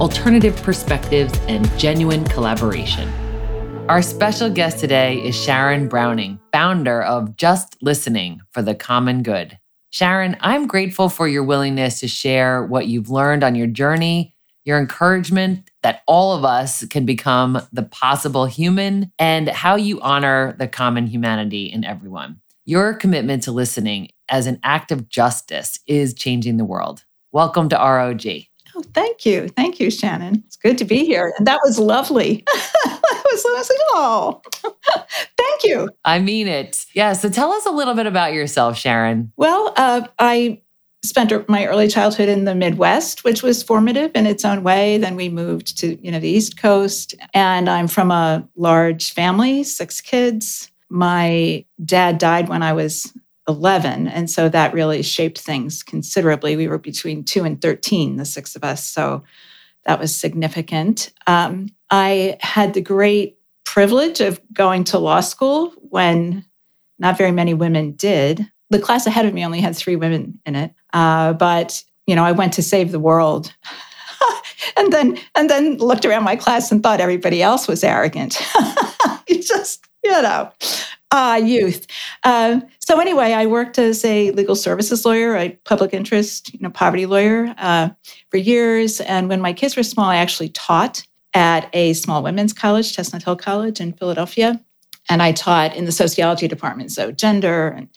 alternative perspectives, and genuine collaboration. Our special guest today is Sharon Browning, founder of Just Listening for the Common Good. Sharon, I'm grateful for your willingness to share what you've learned on your journey, your encouragement that all of us can become the possible human, and how you honor the common humanity in everyone. Your commitment to listening as an act of justice is changing the world. Welcome to ROG. Oh, thank you. Thank you, Shannon. It's good to be here. And that was lovely. I was, I was like, oh, thank you. I mean it. Yeah. So tell us a little bit about yourself, Sharon. Well, uh, I spent my early childhood in the Midwest, which was formative in its own way. Then we moved to, you know, the East Coast. And I'm from a large family, six kids. My dad died when I was 11. And so that really shaped things considerably. We were between two and 13, the six of us. So that was significant. Um, I had the great privilege of going to law school when not very many women did. The class ahead of me only had three women in it. Uh, but, you know, I went to save the world. and then and then looked around my class and thought everybody else was arrogant. you just, you know, ah, youth. Uh, so anyway, I worked as a legal services lawyer, a public interest, you know, poverty lawyer uh, for years. And when my kids were small, I actually taught at a small women's college, Chestnut Hill College in Philadelphia, and I taught in the sociology department, so gender and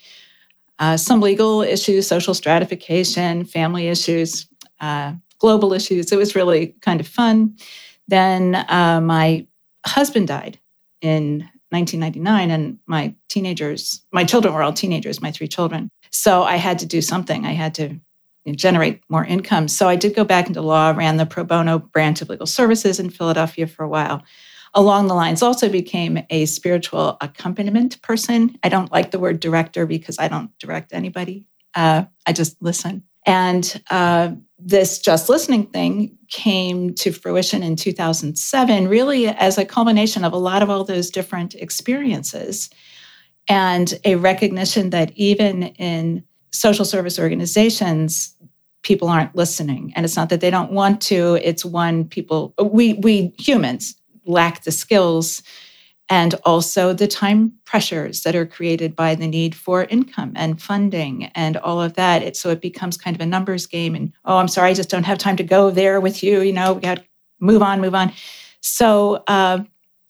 uh, some legal issues, social stratification, family issues, uh, global issues. It was really kind of fun. Then uh, my husband died in 1999 and my teenagers my children were all teenagers my three children. So i had to do something. I had to you know, generate more income. So i did go back into law ran the pro bono branch of legal services in philadelphia for a while. Along the lines also became a spiritual accompaniment person. I don't like the word director because i don't direct anybody. Uh, i just listen. And uh, this just listening thing came to fruition in 2007, really as a culmination of a lot of all those different experiences and a recognition that even in social service organizations, people aren't listening. And it's not that they don't want to, it's one, people, we, we humans lack the skills and also the time pressures that are created by the need for income and funding and all of that. It, so it becomes kind of a numbers game. And oh, I'm sorry, I just don't have time to go there with you. You know, we got move on, move on. So, uh,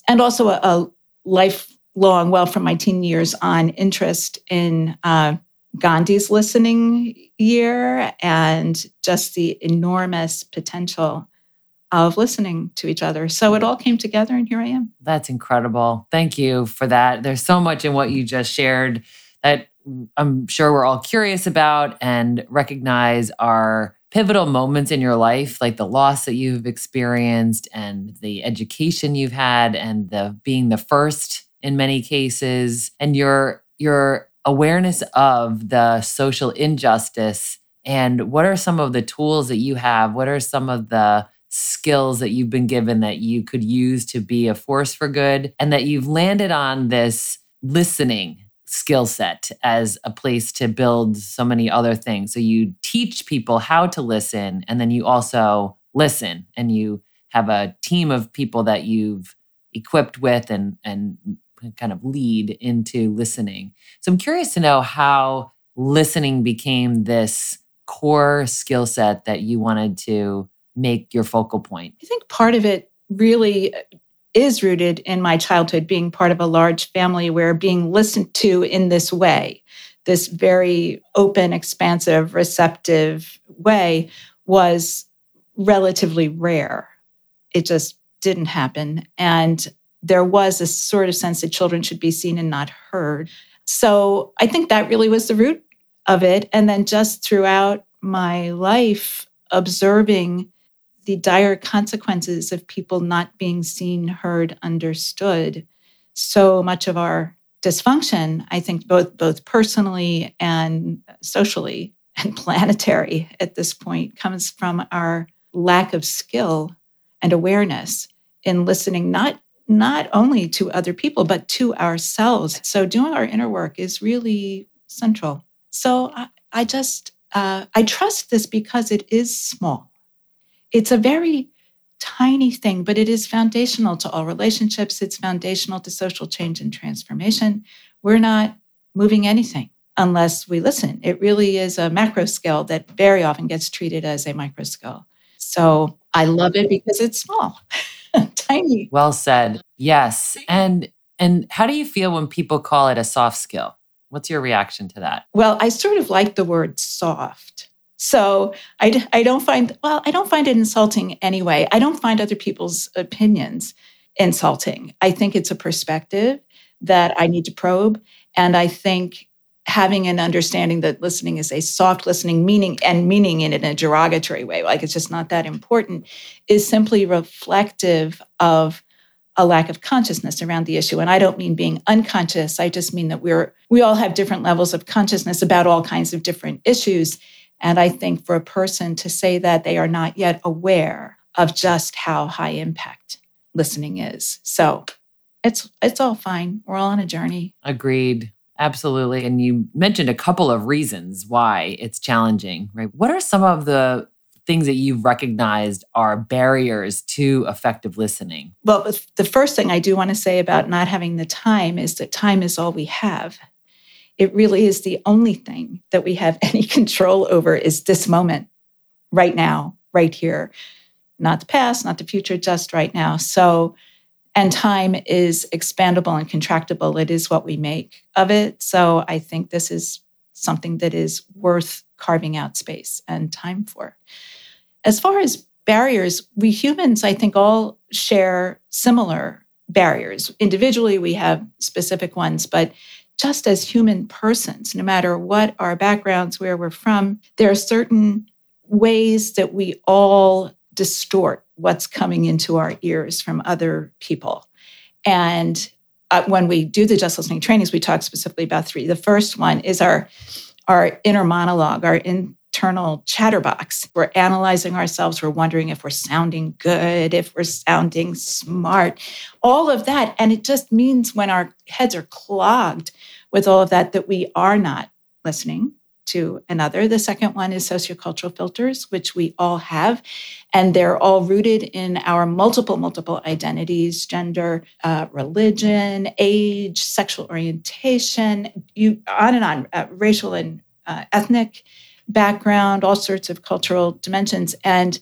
and also a, a, lifelong, well, from my teen years on, interest in uh, Gandhi's listening year and just the enormous potential of listening to each other. So it all came together, and here I am. That's incredible. Thank you for that. There's so much in what you just shared that I'm sure we're all curious about and recognize are pivotal moments in your life, like the loss that you've experienced and the education you've had and the being the first in many cases and your your awareness of the social injustice and what are some of the tools that you have what are some of the skills that you've been given that you could use to be a force for good and that you've landed on this listening skill set as a place to build so many other things. So you teach people how to listen and then you also listen and you have a team of people that you've equipped with and and kind of lead into listening. So I'm curious to know how listening became this core skill set that you wanted to make your focal point? I think part of it really is rooted in my childhood being part of a large family where being listened to in this way, this very open, expansive, receptive way, was relatively rare. It just didn't happen. And there was a sort of sense that children should be seen and not heard. So I think that really was the root of it. And then just throughout my life, observing the dire consequences of people not being seen, heard, understood. So much of our dysfunction, I think, both both personally and socially and planetary at this point, comes from our lack of skill and awareness in listening not not only to other people but to ourselves. So doing our inner work is really central. So i, I just uh, i trust this because it is small it's a very tiny thing but it is foundational to all relationships it's foundational to social change and transformation we're not moving anything unless we listen it really is a macro skill that very often gets treated as a micro skill. so i love it because it's small tiny. Well said. Yes. And and how do you feel when people call it a soft skill? What's your reaction to that? Well, I sort of like the word soft. So I, I don't find, well, I don't find it insulting anyway. I don't find other people's opinions insulting. I think it's a perspective that I need to probe. And I think having an understanding that listening is a soft listening meaning and meaning in, in a derogatory way like it's just not that important is simply reflective of a lack of consciousness around the issue and i don't mean being unconscious i just mean that we're we all have different levels of consciousness about all kinds of different issues and i think for a person to say that they are not yet aware of just how high impact listening is so it's it's all fine we're all on a journey agreed Absolutely. And you mentioned a couple of reasons why it's challenging, right? What are some of the things that you've recognized are barriers to effective listening? Well, the first thing I do want to say about not having the time is that time is all we have. It really is the only thing that we have any control over is this moment right now, right here. Not the past, not the future, just right now. So and time is expandable and contractible. It is what we make of it. So I think this is something that is worth carving out space and time for. As far as barriers, we humans, I think, all share similar barriers. Individually, we have specific ones, but just as human persons, no matter what our backgrounds, where we're from, there are certain ways that we all distort what's coming into our ears from other people. And uh, when we do the just listening trainings, we talk specifically about three. The first one is our our inner monologue, our internal chatterbox. We're analyzing ourselves. We're wondering if we're sounding good, if we're sounding smart, all of that. And it just means when our heads are clogged with all of that, that we are not listening to another. The second one is sociocultural filters, which we all have, and they're all rooted in our multiple, multiple identities gender, uh, religion, age, sexual orientation, you on and on, uh, racial and uh, ethnic background, all sorts of cultural dimensions. And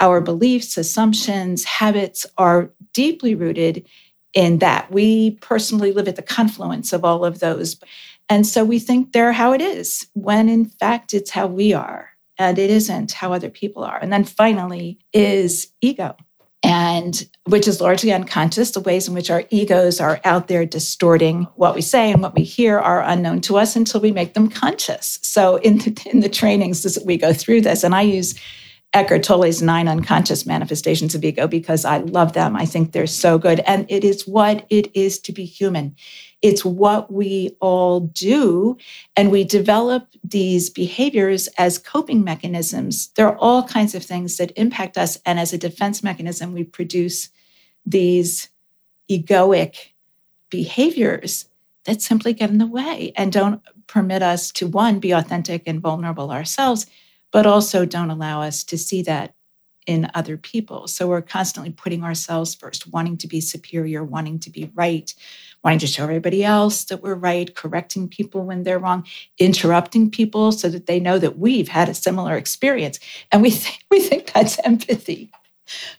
our beliefs, assumptions, habits are deeply rooted in that. We personally live at the confluence of all of those. And so we think they're how it is, when in fact it's how we are, and it isn't how other people are. And then finally is ego, and which is largely unconscious. The ways in which our egos are out there distorting what we say and what we hear are unknown to us until we make them conscious. So in the, in the trainings, we go through this, and I use Eckhart Tolle's nine unconscious manifestations of ego because I love them. I think they're so good. And it is what it is to be human. It's what we all do. And we develop these behaviors as coping mechanisms. There are all kinds of things that impact us. And as a defense mechanism, we produce these egoic behaviors that simply get in the way and don't permit us to, one, be authentic and vulnerable ourselves, but also don't allow us to see that in other people. So we're constantly putting ourselves first, wanting to be superior, wanting to be right, wanting to show everybody else that we're right, correcting people when they're wrong, interrupting people so that they know that we've had a similar experience. And we, th- we think that's empathy.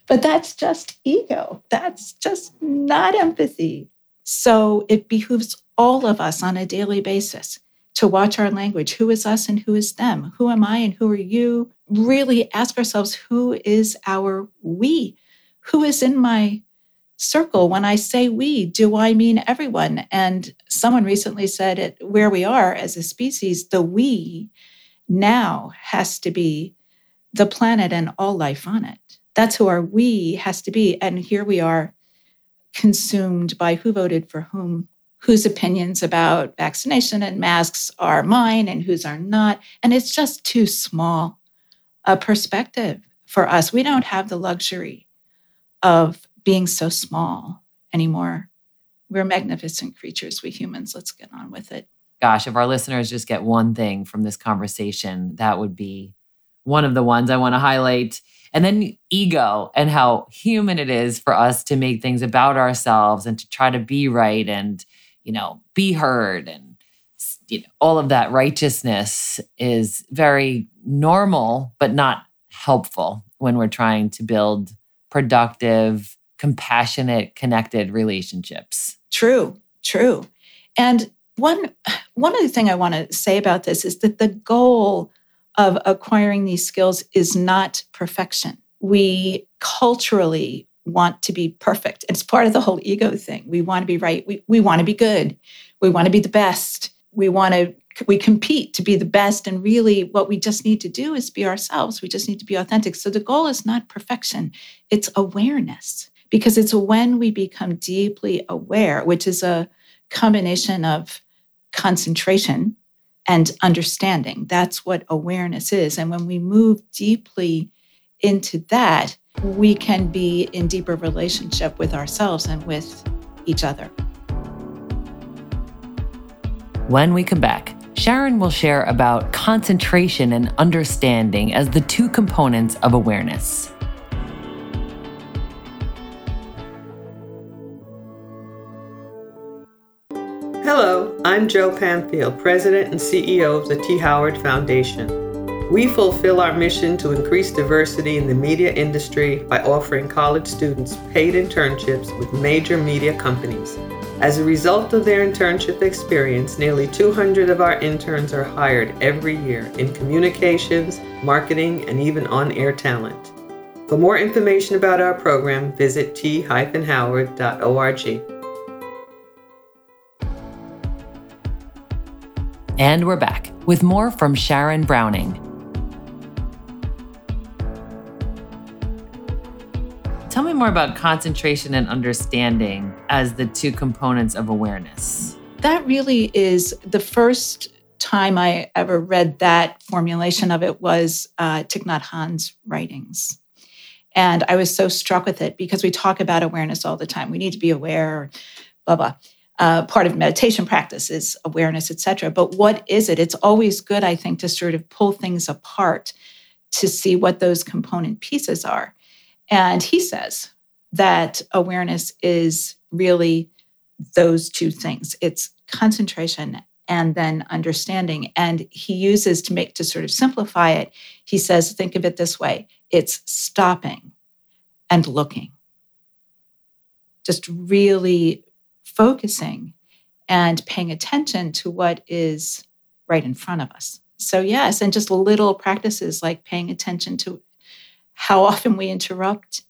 But that's just ego. That's just not empathy. So it behooves all of us on a daily basis to watch our language. Who is us and who is them? Who am I and who are you? Really ask ourselves who is our we? Who is in my circle. When I say we, do I mean everyone? And someone recently said it where we are as a species, the we now has to be the planet and all life on it. That's who our we has to be. And here we are consumed by who voted for whom, whose opinions about vaccination and masks are mine and whose are not. And it's just too small a perspective for us. We don't have the luxury of being so small anymore. We're magnificent creatures, we humans. Let's get on with it. Gosh, if our listeners just get one thing from this conversation, that would be one of the ones I want to highlight. And then ego and how human it is for us to make things about ourselves and to try to be right and, you know, be heard and you know, all of that righteousness is very normal, but not helpful when we're trying to build productive, compassionate, connected relationships. True, true. And one one other thing I want to say about this is that the goal of acquiring these skills is not perfection. We culturally want to be perfect. It's part of the whole ego thing. We want to be right. We, we want to be good. We want to be the best. We want to we compete to be the best and really what we just need to do is be ourselves we just need to be authentic so the goal is not perfection it's awareness because it's when we become deeply aware which is a combination of concentration and understanding that's what awareness is and when we move deeply into that we can be in deeper relationship with ourselves and with each other when we come back Sharon will share about concentration and understanding as the two components of awareness. Hello, I'm Joe Pamfield, President and CEO of the T. Howard Foundation. We fulfill our mission to increase diversity in the media industry by offering college students paid internships with major media companies. As a result of their internship experience, nearly 200 of our interns are hired every year in communications, marketing, and even on air talent. For more information about our program, visit t-howard.org. And we're back with more from Sharon Browning. More about concentration and understanding as the two components of awareness. That really is the first time I ever read that formulation of it was uh, Thich Nhat Hanh's writings. And I was so struck with it because we talk about awareness all the time. We need to be aware, blah, blah. Uh, part of meditation practice is awareness, et cetera. But what is it? It's always good, I think, to sort of pull things apart to see what those component pieces are. And he says that awareness is really those two things it's concentration and then understanding. And he uses to make to sort of simplify it, he says, think of it this way it's stopping and looking. Just really focusing and paying attention to what is right in front of us. So, yes, and just little practices like paying attention to how often we interrupt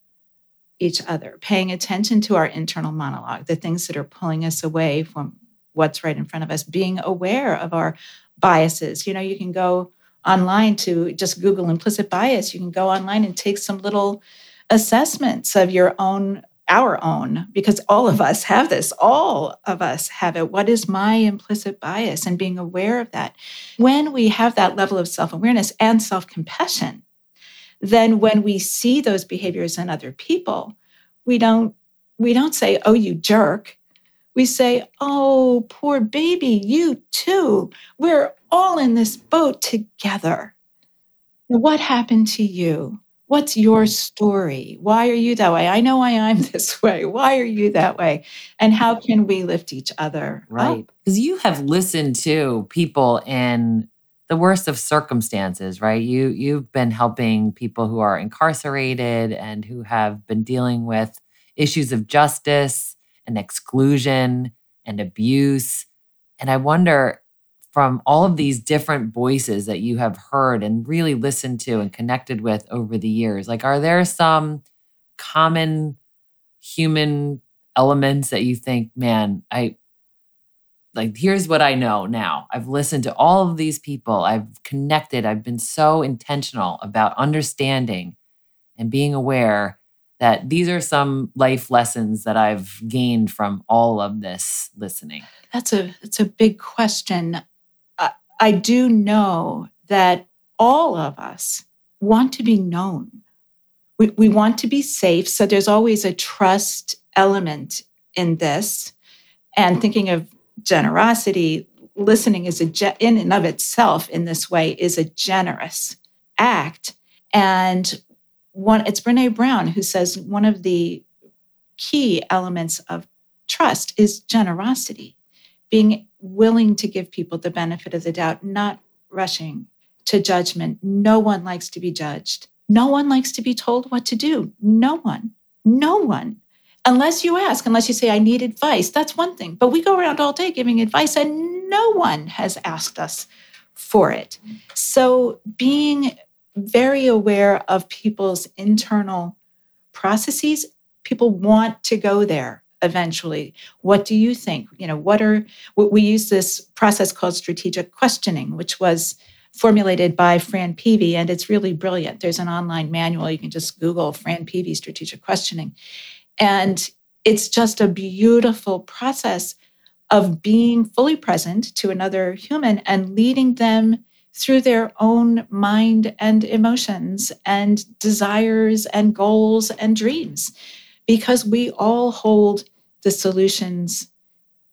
each other, paying attention to our internal monologue, the things that are pulling us away from what's right in front of us, being aware of our biases. You know, you can go online to just Google implicit bias. You can go online and take some little assessments of your own, our own, because all of us have this. All of us have it. What is my implicit bias? And being aware of that. When we have that level of self awareness and self compassion, then when we see those behaviors in other people, we don't we don't say, "Oh, you jerk." We say, "Oh, poor baby, you too. We're all in this boat together." What happened to you? What's your story? Why are you that way? I know why I'm this way. Why are you that way? And how can we lift each other? Right. Because you have listened to people in the worst of circumstances, right? You you've been helping people who are incarcerated and who have been dealing with issues of justice and exclusion and abuse. And I wonder from all of these different voices that you have heard and really listened to and connected with over the years, like are there some common human elements that you think, man, I like here's what I know now. I've listened to all of these people. I've connected. I've been so intentional about understanding and being aware that these are some life lessons that I've gained from all of this listening? That's a that's a big question. I, I do know that all of us want to be known. We, we want to be safe. So there's always a trust element in this. And thinking of generosity, listening is a in and of itself in this way is a generous act. And one it's Brene Brown who says one of the key elements of trust is generosity, being willing to give people the benefit of the doubt, not rushing to judgment. No one likes to be judged. No one likes to be told what to do. No one. No one. Unless you ask, unless you say, I need advice, that's one thing. But we go around all day giving advice, and no one has asked us for it. So being very aware of people's internal processes. People want to go there eventually. What do you think? You know, what are we use this process called strategic questioning, which was formulated by Fran Peavey, and it's really brilliant. There's an online manual. You can just Google Fran Peavey strategic questioning. And it's just a beautiful process of being fully present to another human and leading them through their own mind and emotions and desires and goals and dreams, because we all hold the solutions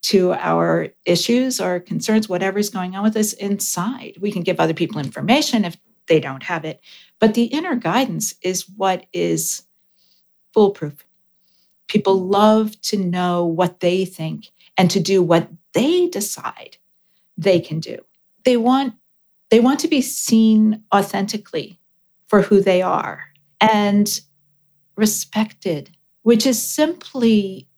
to our issues or concerns, whatever's going on with us inside. We can give other people information if they don't have it, but the inner guidance is what is foolproof. People love to know what they think and to do what they decide they can do. They want they want to be seen authentically for who they are and respected, which is simply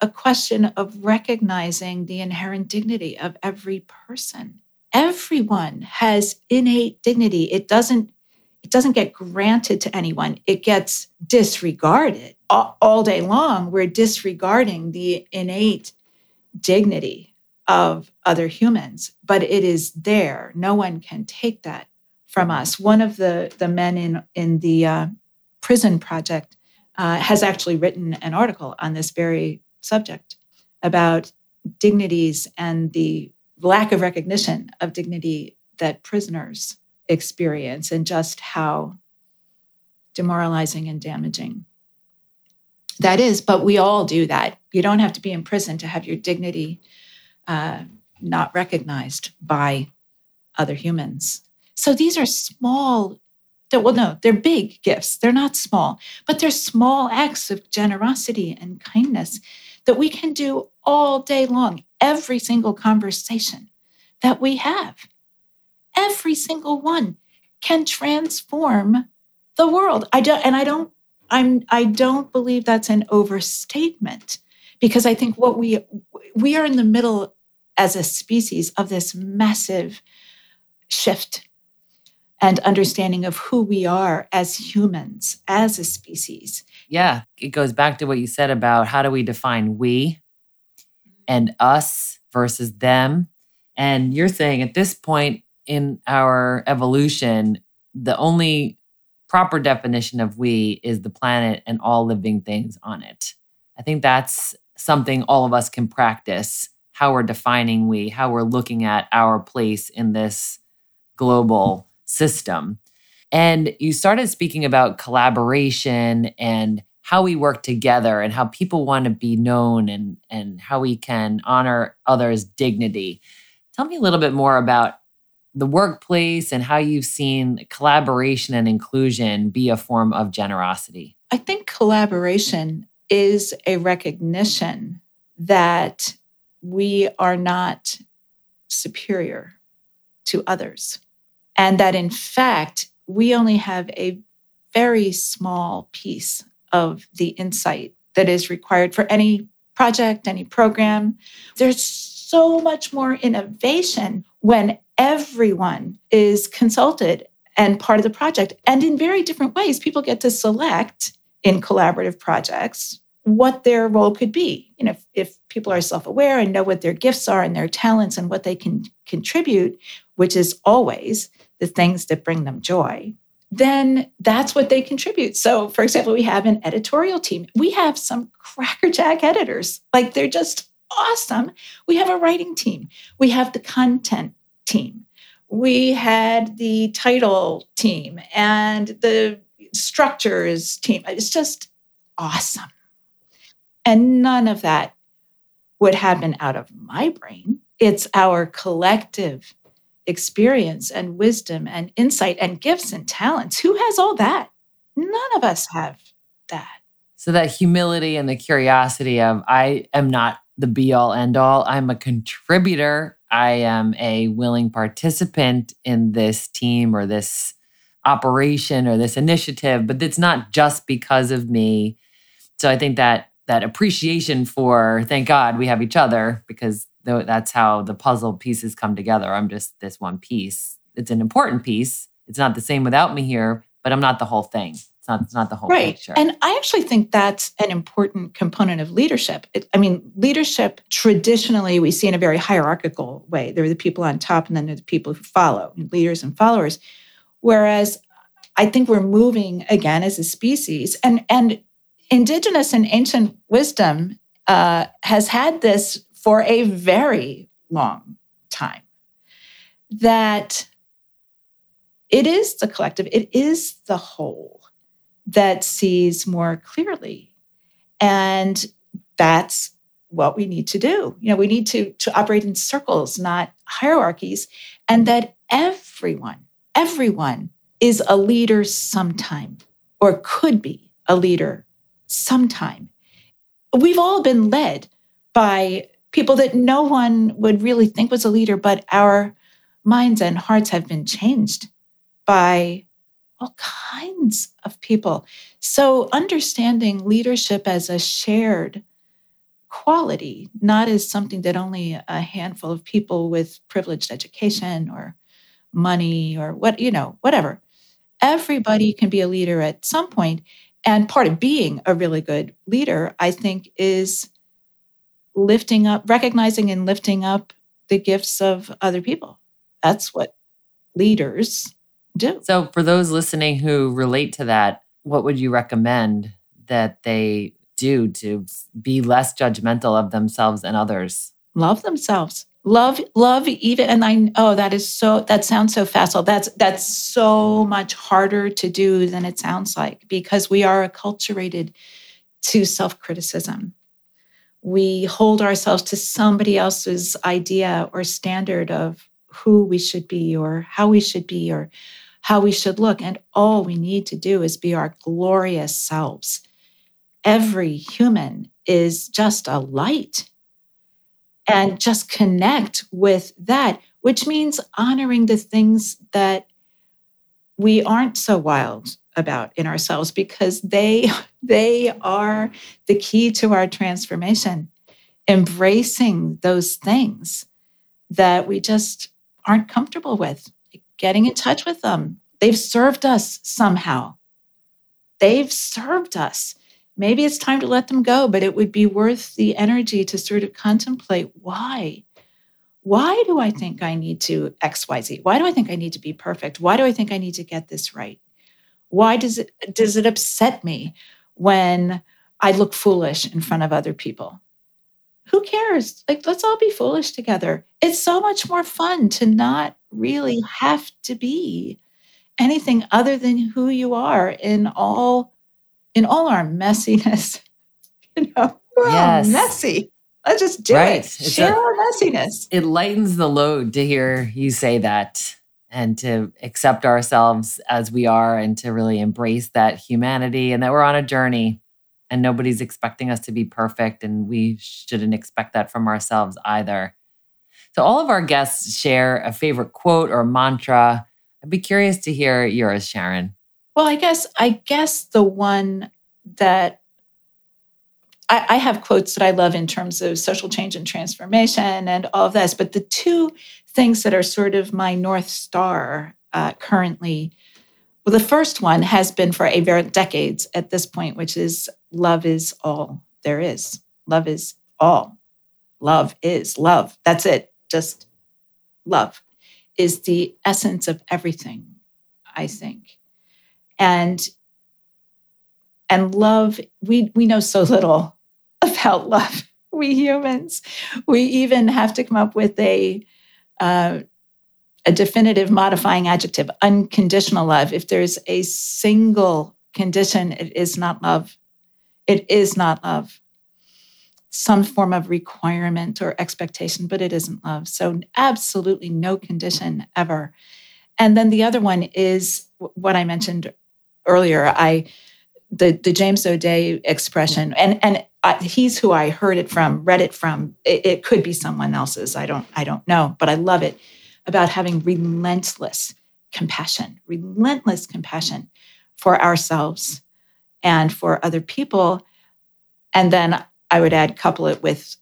a question of recognizing the inherent dignity of every person. Everyone has innate dignity. It doesn't it doesn't get granted to anyone. It gets disregarded all, day long. We're disregarding the innate dignity of other humans, but it is there. No one can take that from us. One of the, the men in, in the uh, prison project uh, has actually written an article on this very subject about dignities and the lack of recognition of dignity that prisoners experience and just how demoralizing and damaging that is. But we all do that. You don't have to be in prison to have your dignity uh, not recognized by other humans. So these are small, well, no, they're big gifts. They're not small, but they're small acts of generosity and kindness that we can do all day long, every single conversation that we have. Every single one can transform the world. I don't, and I don't, I'm, I don't believe that's an overstatement because I think what we we are in the middle as a species of this massive shift and understanding of who we are as humans, as a species. Yeah, it goes back to what you said about how do we define we and us versus them. And you're saying at this point in our evolution, the only proper definition of we is the planet and all living things on it. I think that's something all of us can practice how we're defining we, how we're looking at our place in this global system. And you started speaking about collaboration and how we work together and how people want to be known and, and how we can honor others' dignity. Tell me a little bit more about the workplace and how you've seen collaboration and inclusion be a form of generosity. I think collaboration is a recognition that we are not superior to others. And that in fact, we only have a very small piece of the insight that is required for any project, any program. There's so much more innovation when everyone is consulted and part of the project. And in very different ways, people get to select in collaborative projects what their role could be. You know, if, if people are self-aware and know what their gifts are and their talents and what they can contribute, which is always the things that bring them joy, then that's what they contribute. So, for example, we have an editorial team. We have some crackerjack editors. Like they're just awesome. We have a writing team. We have the content team. We had the title team and the structures team. It's just awesome. And none of that would happen out of my brain. It's our collective experience and wisdom and insight and gifts and talents. Who has all that? None of us have that. So that humility and the curiosity of I am not the be all end all. I'm a contributor. I am a willing participant in this team or this operation or this initiative, but it's not just because of me. So I think that that appreciation for thank God we have each other because that's how the puzzle pieces come together. I'm just this one piece. It's an important piece. It's not the same without me here, but I'm not the whole thing. It's not, it's not the whole right. picture. And I actually think that's an important component of leadership. It, I mean, leadership traditionally we see in a very hierarchical way. There are the people on top, and then there are the people who follow, leaders and followers. Whereas I think we're moving again as a species, and and indigenous and ancient wisdom uh, has had this for a very long time that it is the collective, it is the whole that sees more clearly. And that's what we need to do. You know, we need to, to operate in circles, not hierarchies, and that everyone, everyone is a leader sometime or could be a leader sometime. We've all been led by people that no one would really think was a leader, but our minds and hearts have been changed by all kinds of people. So, understanding leadership as a shared quality, not as something that only a handful of people with privileged education or money or what, you know, whatever. Everybody can be a leader at some point. And part of being a really good leader, I think, is lifting up, recognizing and lifting up the gifts of other people. That's what leaders do. So, for those listening who relate to that, what would you recommend that they do to be less judgmental of themselves and others? Love themselves. Love, love even, and I oh, that is so that sounds so facile. That's that's so much harder to do than it sounds like because we are acculturated to self-criticism we hold ourselves to somebody else's idea or standard of who we should be or how we should be or how we should look. And all we need to do is be our glorious selves. Every human is just a light and just connect with that, which means honoring the things that we aren't so wild about in ourselves because they they are the key to our transformation embracing those things that we just aren't comfortable with getting in touch with them. They've served us somehow. They've served us. Maybe it's time to let them go but it would be worth the energy to sort of contemplate why. Why do i think i need to xyz why do i think i need to be perfect? Why do i think i need to get this right? Why does it does it upset me when I look foolish in front of other people? Who cares? Like let's all be foolish together. It's so much more fun to not really have to be anything other than who you are in all in all our messiness. you know, we're yes. all messy. Let's just do right. it. Share a, our messiness. It lightens the load to hear you say that and to accept ourselves as we are and to really embrace that humanity and that we're on a journey and nobody's expecting us to be perfect and we shouldn't expect that from ourselves either. So all of our guests share a favorite quote or mantra. I'd be curious to hear yours, Sharon. Well, I guess I guess the one that I, I, have quotes that I love in terms of social change and transformation and all of this, but the two things that are sort of my North Star uh, currently. Well, the first one has been for a very decades at this point, which is love is all there is. Love is all. Love is love. That's it. Just love is the essence of everything, I think. And and love, we we know so little about love. We humans, we even have to come up with a uh, a definitive modifying adjective, unconditional love. If there's a single condition, it is not love. It is not love. Some form of requirement or expectation, but it isn't love. So, absolutely no condition ever. And then the other one is what I mentioned earlier. I the the James O'Day expression, and and I, he's who I heard it from, read it from. It, it could be someone else's. I don't I don't know, but I love it about having relentless compassion, relentless compassion for ourselves and for other people, and then I would add couple it with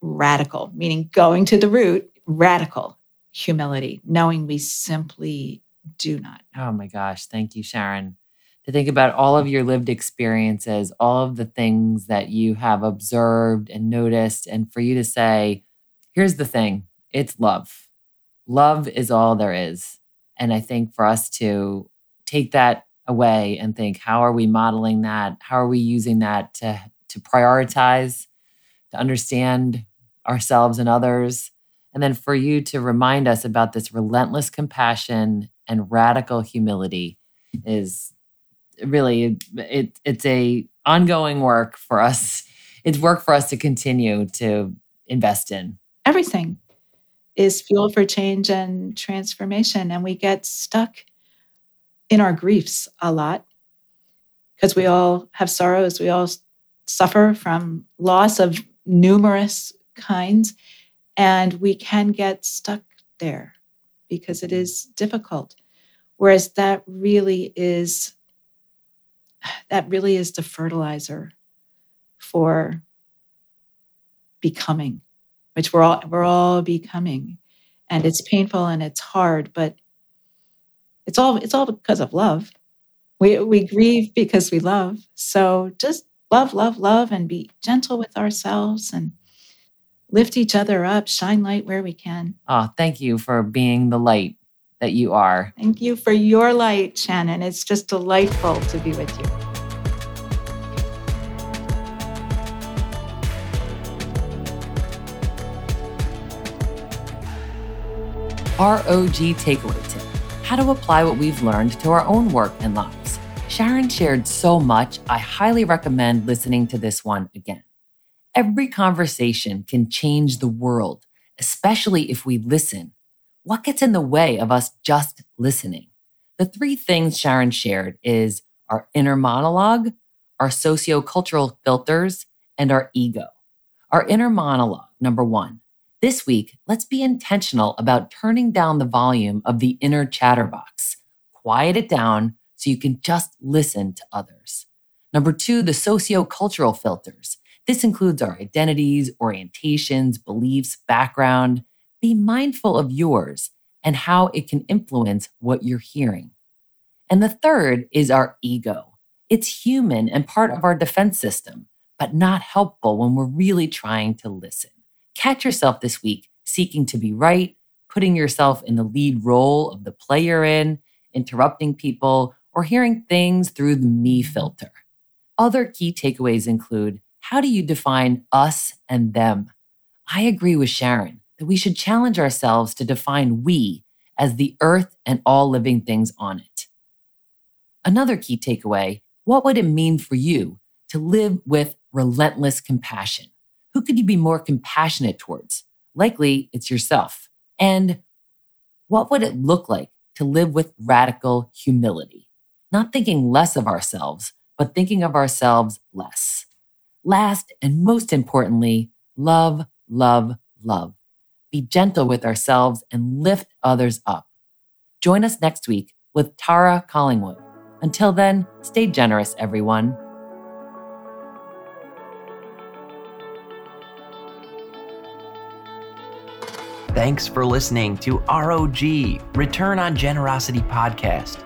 radical, meaning going to the root, radical humility, knowing we simply do not. Oh my gosh. Thank you, Sharon to think about all of your lived experiences, all of the things that you have observed and noticed, and for you to say, here's the thing it's love. Love is all there is. And I think for us to take that away and think, how are we modeling that? How are we using that to, to prioritize, to understand ourselves and others? And then for you to remind us about this relentless compassion and radical humility is really it it's a ongoing work for us. It's work for us to continue to invest in. Everything is fuel for change and transformation and we get stuck in our griefs a lot because we all have sorrows, we all suffer from loss of numerous kinds and we can get stuck there because it is difficult. Whereas that really is that really is the fertilizer for becoming, which we're all we're all becoming. And it's painful and it's hard, but it's all it's all because of love. We we grieve because we love. So just love, love, love, and be gentle with ourselves and lift each other up, shine light where we can. Oh, thank you for being the light that you are. Thank you for your light, Shannon. It's just delightful to be with you. ROG takeaway tip how to apply what we've learned to our own work and lives. Sharon shared so much, I highly recommend listening to this one again. Every conversation can change the world, especially if we listen what gets in the way of us just listening? The three things Sharon shared is our inner monologue, our sociocultural filters, and our ego. Our inner monologue, number one. This week, let's be intentional about turning down the volume of the inner chatterbox. Quiet it down so you can just listen to others. Number two, the sociocultural filters. This includes our identities, orientations, beliefs, background be mindful of yours and how it can influence what you're hearing. And the third is our ego. It's human and part of our defense system, but not helpful when we're really trying to listen. Catch yourself this week seeking to be right, putting yourself in the lead role of the play you're in, interrupting people, or hearing things through the me filter. Other key takeaways include how do you define us and them? I agree with Sharon that we should challenge ourselves to define we as the earth and all living things on it. Another key takeaway what would it mean for you to live with relentless compassion? Who could you be more compassionate towards? Likely it's yourself. And what would it look like to live with radical humility? Not thinking less of ourselves, but thinking of ourselves less. Last and most importantly, love, love, love be gentle with ourselves, and lift others up. Join us next week with Tara Collingwood. Until then, stay generous, everyone. Thanks for listening to ROG, Return on Generosity Podcast